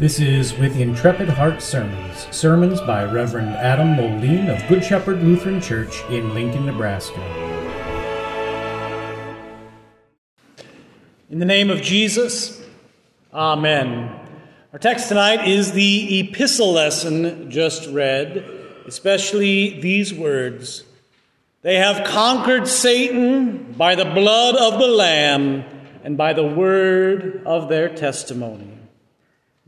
This is With Intrepid Heart Sermons, sermons by Reverend Adam Moline of Good Shepherd Lutheran Church in Lincoln, Nebraska. In the name of Jesus, Amen. Our text tonight is the epistle lesson just read, especially these words They have conquered Satan by the blood of the Lamb and by the word of their testimony.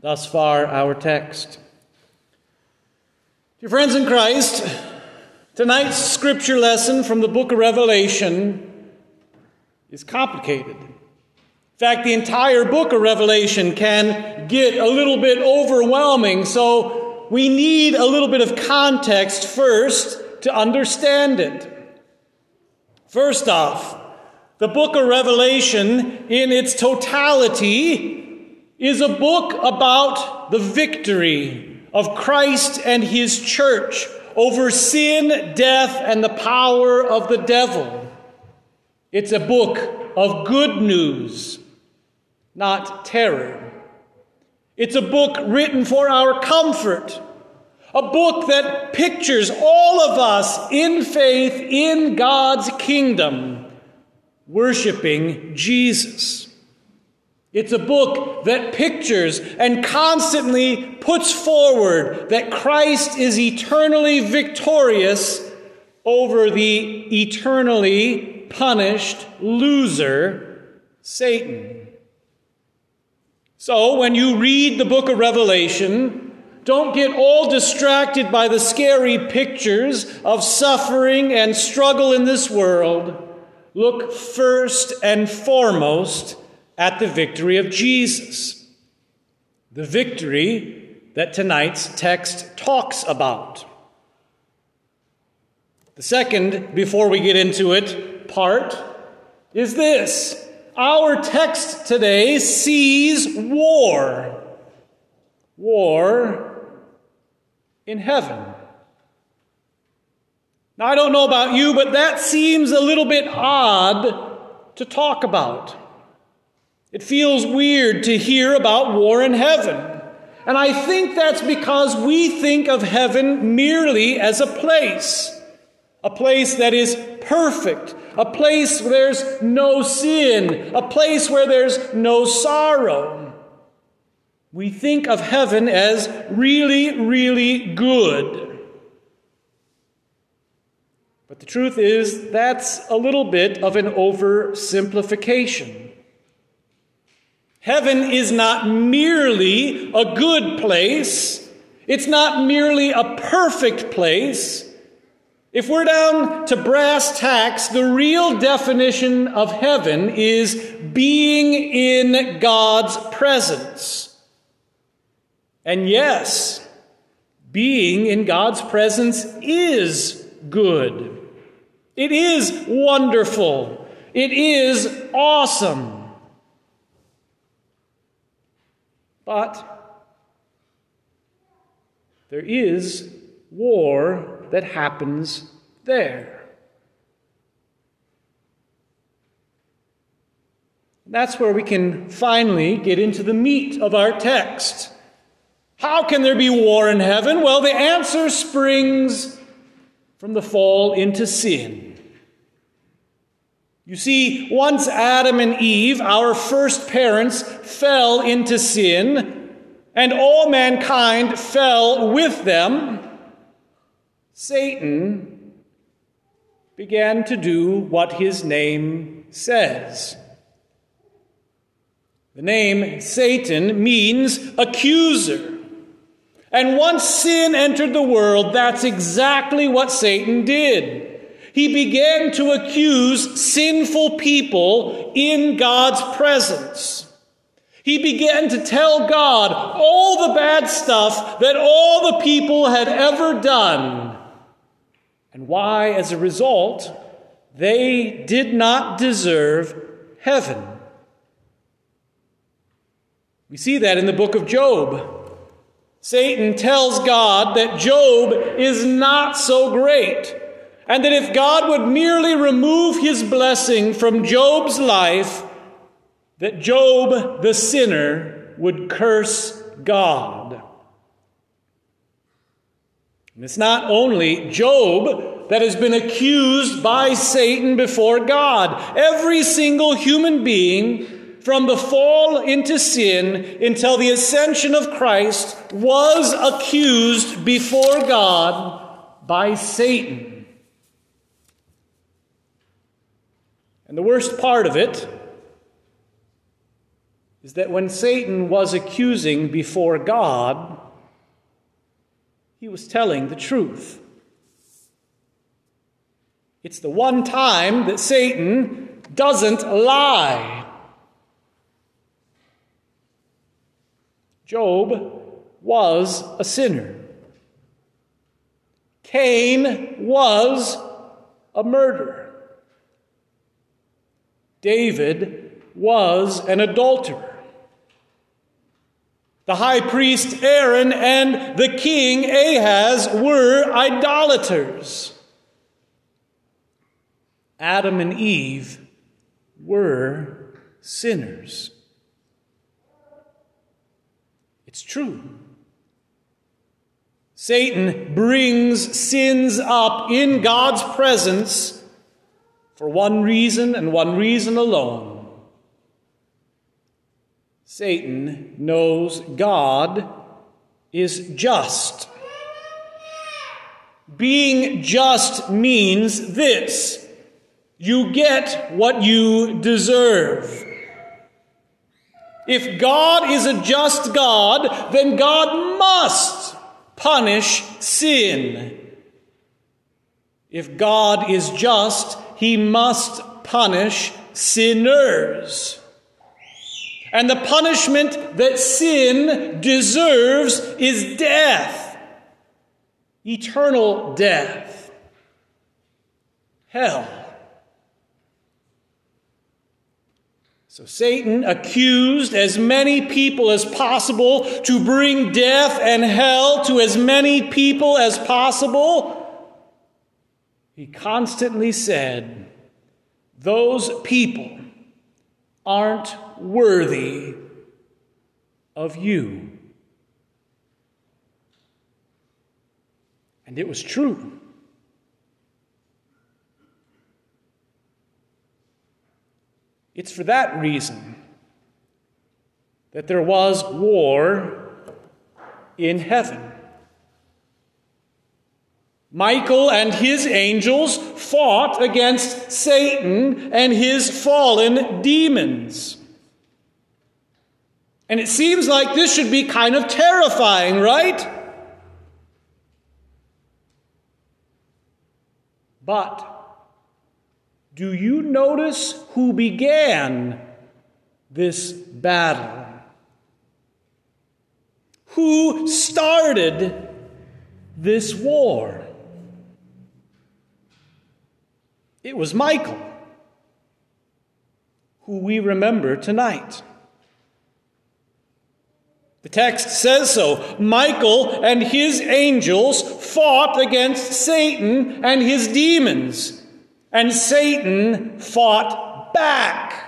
Thus far, our text. Dear friends in Christ, tonight's scripture lesson from the book of Revelation is complicated. In fact, the entire book of Revelation can get a little bit overwhelming, so we need a little bit of context first to understand it. First off, the book of Revelation in its totality is a book about the victory of Christ and his church over sin, death, and the power of the devil. It's a book of good news, not terror. It's a book written for our comfort, a book that pictures all of us in faith in God's kingdom, worshiping Jesus. It's a book that pictures and constantly puts forward that Christ is eternally victorious over the eternally punished loser, Satan. So when you read the book of Revelation, don't get all distracted by the scary pictures of suffering and struggle in this world. Look first and foremost at the victory of Jesus, the victory that tonight's text talks about. The second, before we get into it, part is this. Our text today sees war. War in heaven. Now, I don't know about you, but that seems a little bit odd to talk about. It feels weird to hear about war in heaven. And I think that's because we think of heaven merely as a place, a place that is perfect, a place where there's no sin, a place where there's no sorrow. We think of heaven as really, really good. But the truth is, that's a little bit of an oversimplification. Heaven is not merely a good place. It's not merely a perfect place. If we're down to brass tacks, the real definition of heaven is being in God's presence. And yes, being in God's presence is good. It is wonderful. It is awesome. But there is war that happens there. That's where we can finally get into the meat of our text. How can there be war in heaven? Well, the answer springs from the fall into sin. You see, once Adam and Eve, our first parents, fell into sin, and all mankind fell with them, Satan began to do what his name says. The name Satan means accuser. And once sin entered the world, that's exactly what Satan did he began to accuse sinful people in God's presence. He began to tell God all the bad stuff that all the people had ever done, and why, as a result, they did not deserve heaven. We see that in the book of Job. Satan tells God that Job is not so great and that if God would merely remove his blessing from Job's life, that Job, the sinner, would curse God. And it's not only Job that has been accused by Satan before God. Every single human being, from the fall into sin until the ascension of Christ, was accused before God by Satan. And the worst part of it is that when Satan was accusing before God, he was telling the truth. It's the one time that Satan doesn't lie. Job was a sinner. Cain was a murderer. David was an adulterer. The high priest Aaron and the king Ahaz were idolaters. Adam and Eve were sinners. It's true. Satan brings sins up in God's presence for one reason and one reason alone Satan knows God is just. Being just means this you get what you deserve. If God is a just God, then God must punish sin. If God is just, he must punish sinners. And the punishment that sin deserves is death, eternal death, hell. So Satan accused as many people as possible to bring death and hell to as many people as possible. He constantly said, Those people aren't worthy of you. And it was true. It's for that reason that there was war in heaven. Michael and his angels fought against Satan and his fallen demons. And it seems like this should be kind of terrifying, right? But do you notice who began this battle? Who started this war? It was Michael, who we remember tonight. The text says so. Michael and his angels fought against Satan and his demons, and Satan fought back.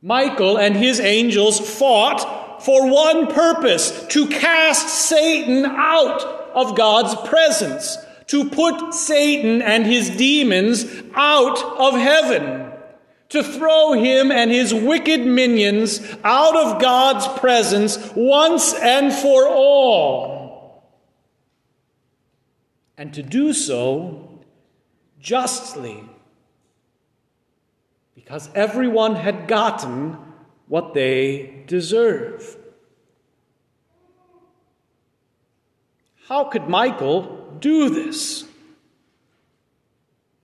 Michael and his angels fought for one purpose to cast Satan out of God's presence to put Satan and his demons out of heaven, to throw him and his wicked minions out of God's presence once and for all, and to do so justly, because everyone had gotten what they deserve. How could Michael do this?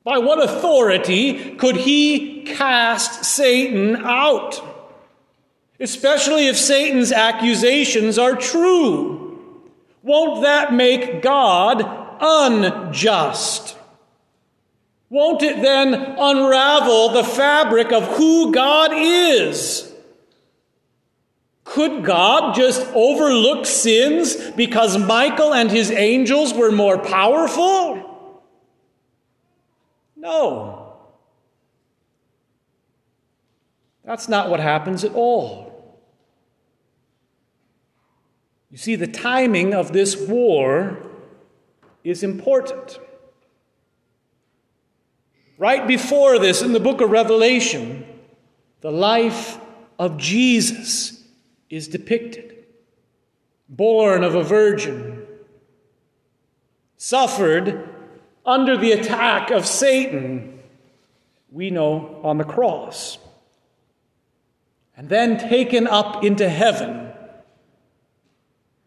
By what authority could he cast Satan out? Especially if Satan's accusations are true. Won't that make God unjust? Won't it then unravel the fabric of who God is? Could God just overlook sins because Michael and his angels were more powerful? No. That's not what happens at all. You see, the timing of this war is important. Right before this, in the book of Revelation, the life of Jesus is depicted. Born of a virgin, suffered under the attack of Satan, we know on the cross, and then taken up into heaven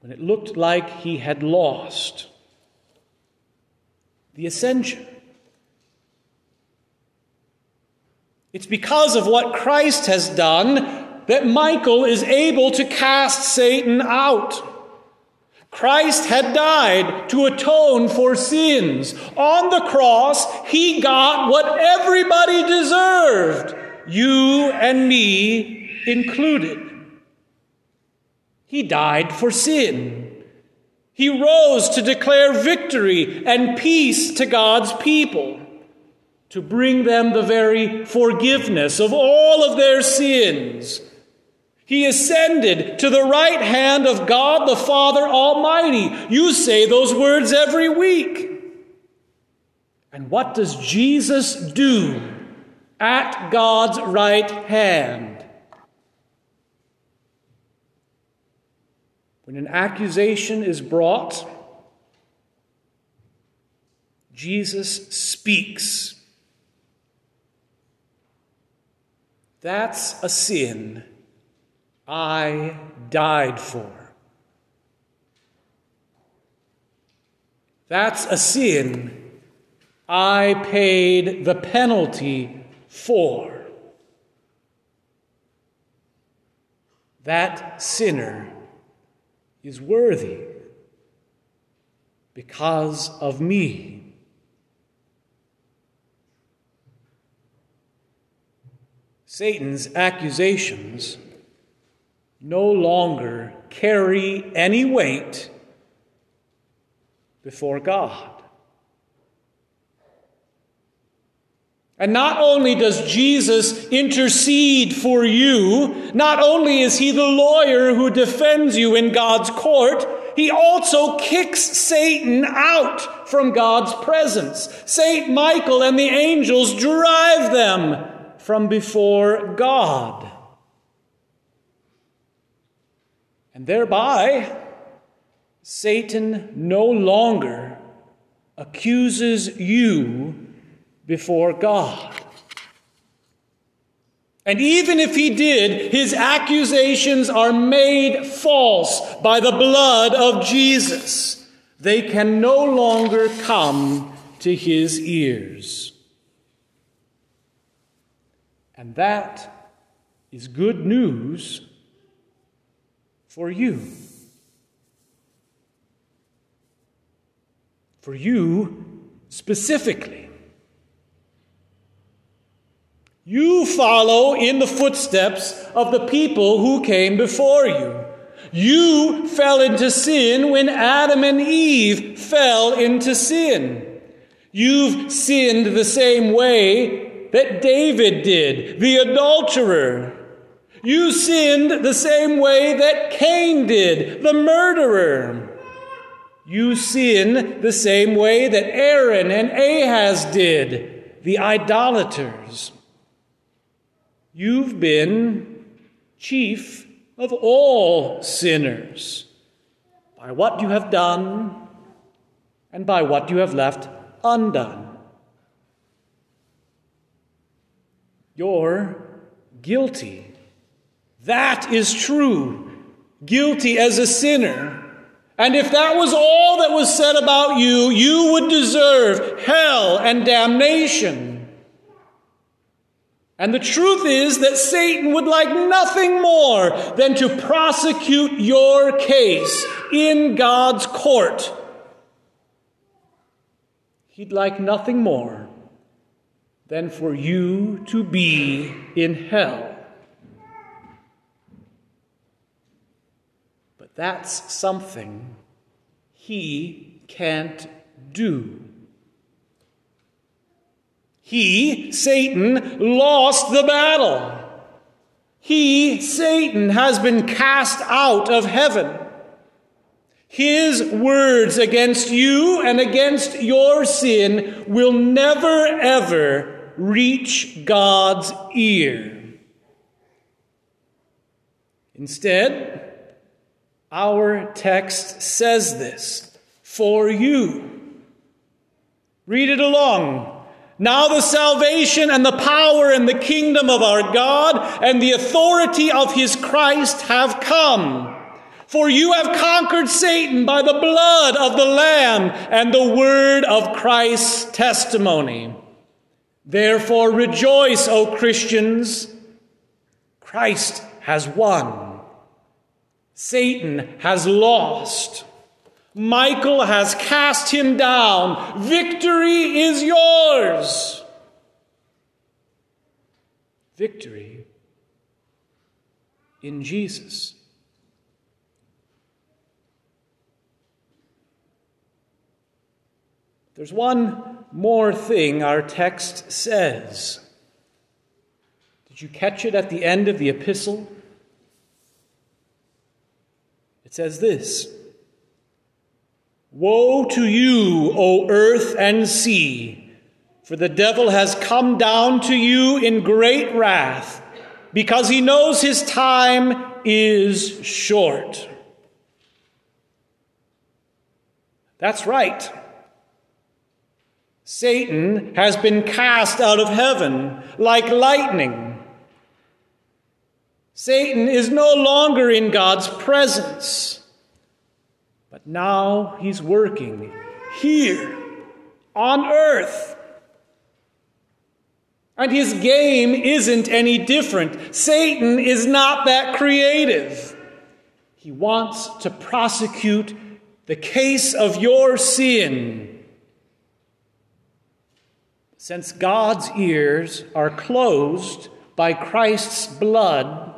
when it looked like he had lost. The ascension. It's because of what Christ has done that Michael is able to cast Satan out. Christ had died to atone for sins. On the cross, he got what everybody deserved, you and me included. He died for sin. He rose to declare victory and peace to God's people, to bring them the very forgiveness of all of their sins. He ascended to the right hand of God the Father Almighty. You say those words every week. And what does Jesus do at God's right hand? When an accusation is brought, Jesus speaks. That's a sin I died for. That's a sin I paid the penalty for. That sinner is worthy because of me. Satan's accusations no longer carry any weight before God. And not only does Jesus intercede for you, not only is he the lawyer who defends you in God's court, he also kicks Satan out from God's presence. Saint Michael and the angels drive them from before God. And thereby, Satan no longer accuses you before God. And even if he did, his accusations are made false by the blood of Jesus. They can no longer come to his ears. And that is good news for you. For you specifically. You follow in the footsteps of the people who came before you. You fell into sin when Adam and Eve fell into sin. You've sinned the same way that David did, the adulterer. You sinned the same way that Cain did, the murderer. You sin the same way that Aaron and Ahaz did, the idolaters. You've been chief of all sinners by what you have done and by what you have left undone. You're guilty. That is true. Guilty as a sinner. And if that was all that was said about you, you would deserve hell and damnation. And the truth is that Satan would like nothing more than to prosecute your case in God's court. He'd like nothing more than for you to be in hell. That's something he can't do. He, Satan, lost the battle. He, Satan, has been cast out of heaven. His words against you and against your sin will never, ever reach God's ear. Instead, our text says this for you. Read it along. Now the salvation and the power and the kingdom of our God and the authority of his Christ have come. For you have conquered Satan by the blood of the Lamb and the word of Christ's testimony. Therefore rejoice, O Christians. Christ has won. Satan has lost. Michael has cast him down. Victory is yours. Victory in Jesus. There's one more thing our text says. Did you catch it at the end of the epistle? It says this Woe to you, O earth and sea, for the devil has come down to you in great wrath, because he knows his time is short. That's right. Satan has been cast out of heaven like lightning. Satan is no longer in God's presence. But now he's working here on earth. And his game isn't any different. Satan is not that creative. He wants to prosecute the case of your sin. Since God's ears are closed by Christ's blood,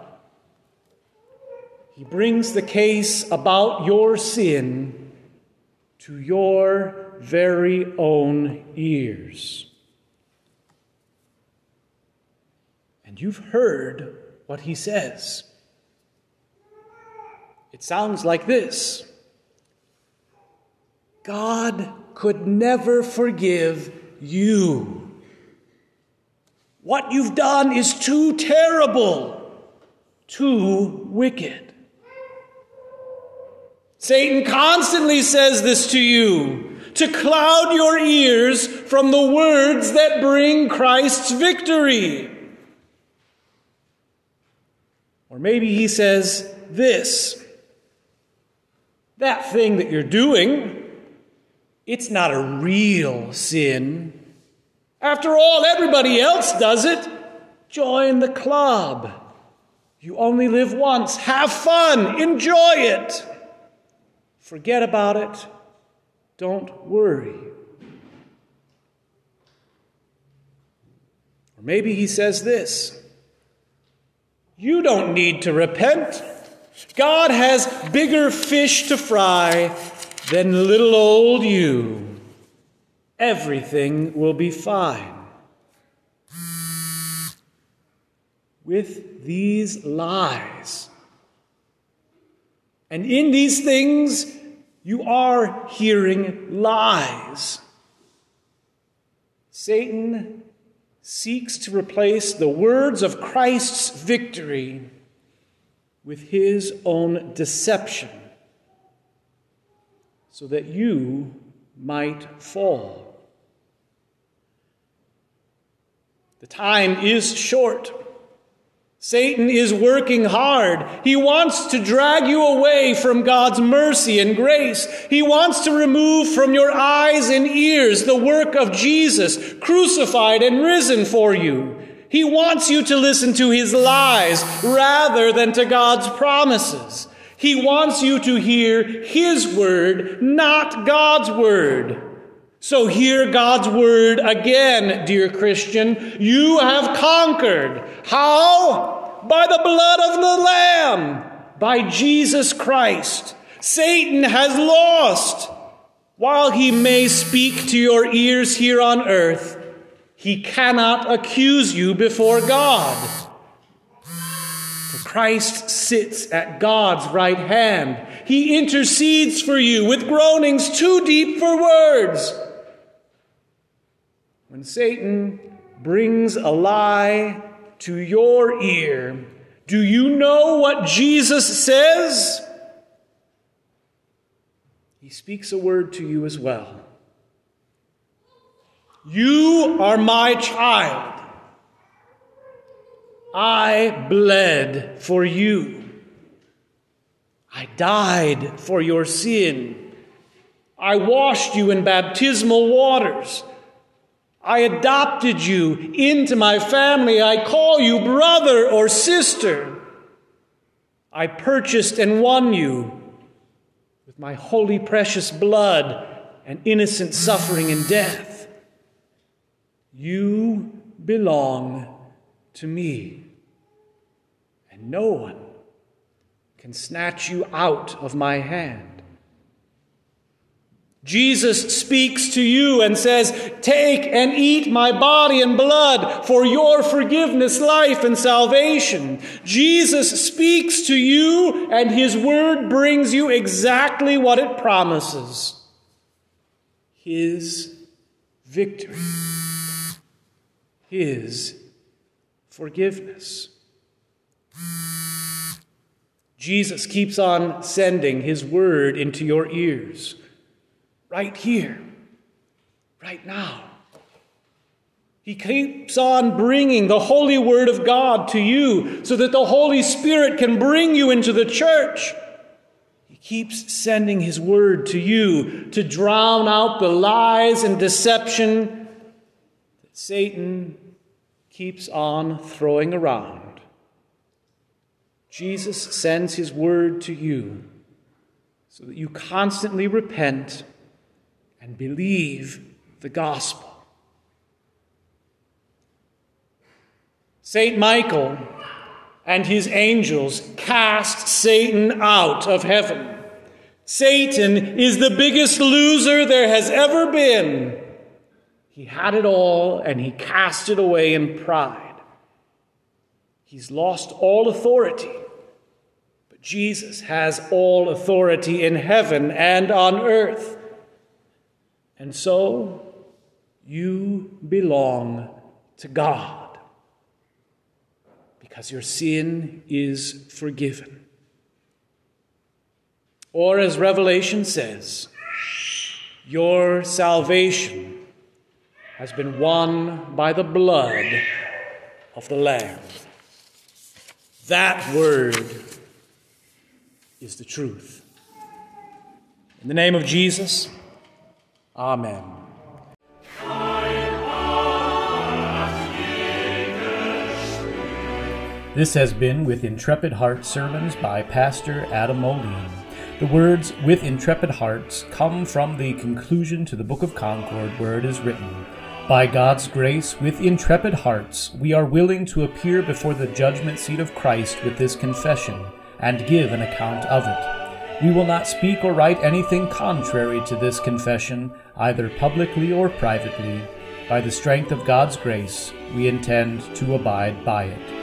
he brings the case about your sin to your very own ears. And you've heard what he says. It sounds like this God could never forgive you. What you've done is too terrible, too wicked. Satan constantly says this to you to cloud your ears from the words that bring Christ's victory. Or maybe he says this that thing that you're doing, it's not a real sin. After all, everybody else does it. Join the club. You only live once. Have fun. Enjoy it. Forget about it. Don't worry. Or maybe he says this You don't need to repent. God has bigger fish to fry than little old you. Everything will be fine. With these lies, and in these things, you are hearing lies. Satan seeks to replace the words of Christ's victory with his own deception so that you might fall. The time is short. Satan is working hard. He wants to drag you away from God's mercy and grace. He wants to remove from your eyes and ears the work of Jesus, crucified and risen for you. He wants you to listen to his lies rather than to God's promises. He wants you to hear his word, not God's word. So hear God's word again, dear Christian. You have conquered. How? By the blood of the Lamb, by Jesus Christ. Satan has lost. While he may speak to your ears here on earth, he cannot accuse you before God. For Christ sits at God's right hand. He intercedes for you with groanings too deep for words. When Satan brings a lie to your ear, do you know what Jesus says? He speaks a word to you as well. You are my child. I bled for you. I died for your sin. I washed you in baptismal waters. I adopted you into my family. I call you brother or sister. I purchased and won you with my holy, precious blood and innocent suffering and death. You belong to me, and no one can snatch you out of my hand. Jesus speaks to you and says, Take and eat my body and blood for your forgiveness, life, and salvation. Jesus speaks to you, and his word brings you exactly what it promises his victory, his forgiveness. Jesus keeps on sending his word into your ears right here, right now. He keeps on bringing the holy word of God to you so that the Holy Spirit can bring you into the church. He keeps sending his word to you to drown out the lies and deception that Satan keeps on throwing around. Jesus sends his word to you so that you constantly repent and believe the gospel. St. Michael and his angels cast Satan out of heaven. Satan is the biggest loser there has ever been. He had it all and he cast it away in pride. He's lost all authority. But Jesus has all authority in heaven and on earth. And so you belong to God because your sin is forgiven. Or, as Revelation says, your salvation has been won by the blood of the Lamb. That word is the truth. In the name of Jesus, Amen. This has been With Intrepid Heart Sermons by Pastor Adam Moline. The words with intrepid hearts come from the conclusion to the Book of Concord, where it is written, By God's grace, with intrepid hearts, we are willing to appear before the judgment seat of Christ with this confession, and give an account of it. We will not speak or write anything contrary to this confession, either publicly or privately. By the strength of God's grace, we intend to abide by it.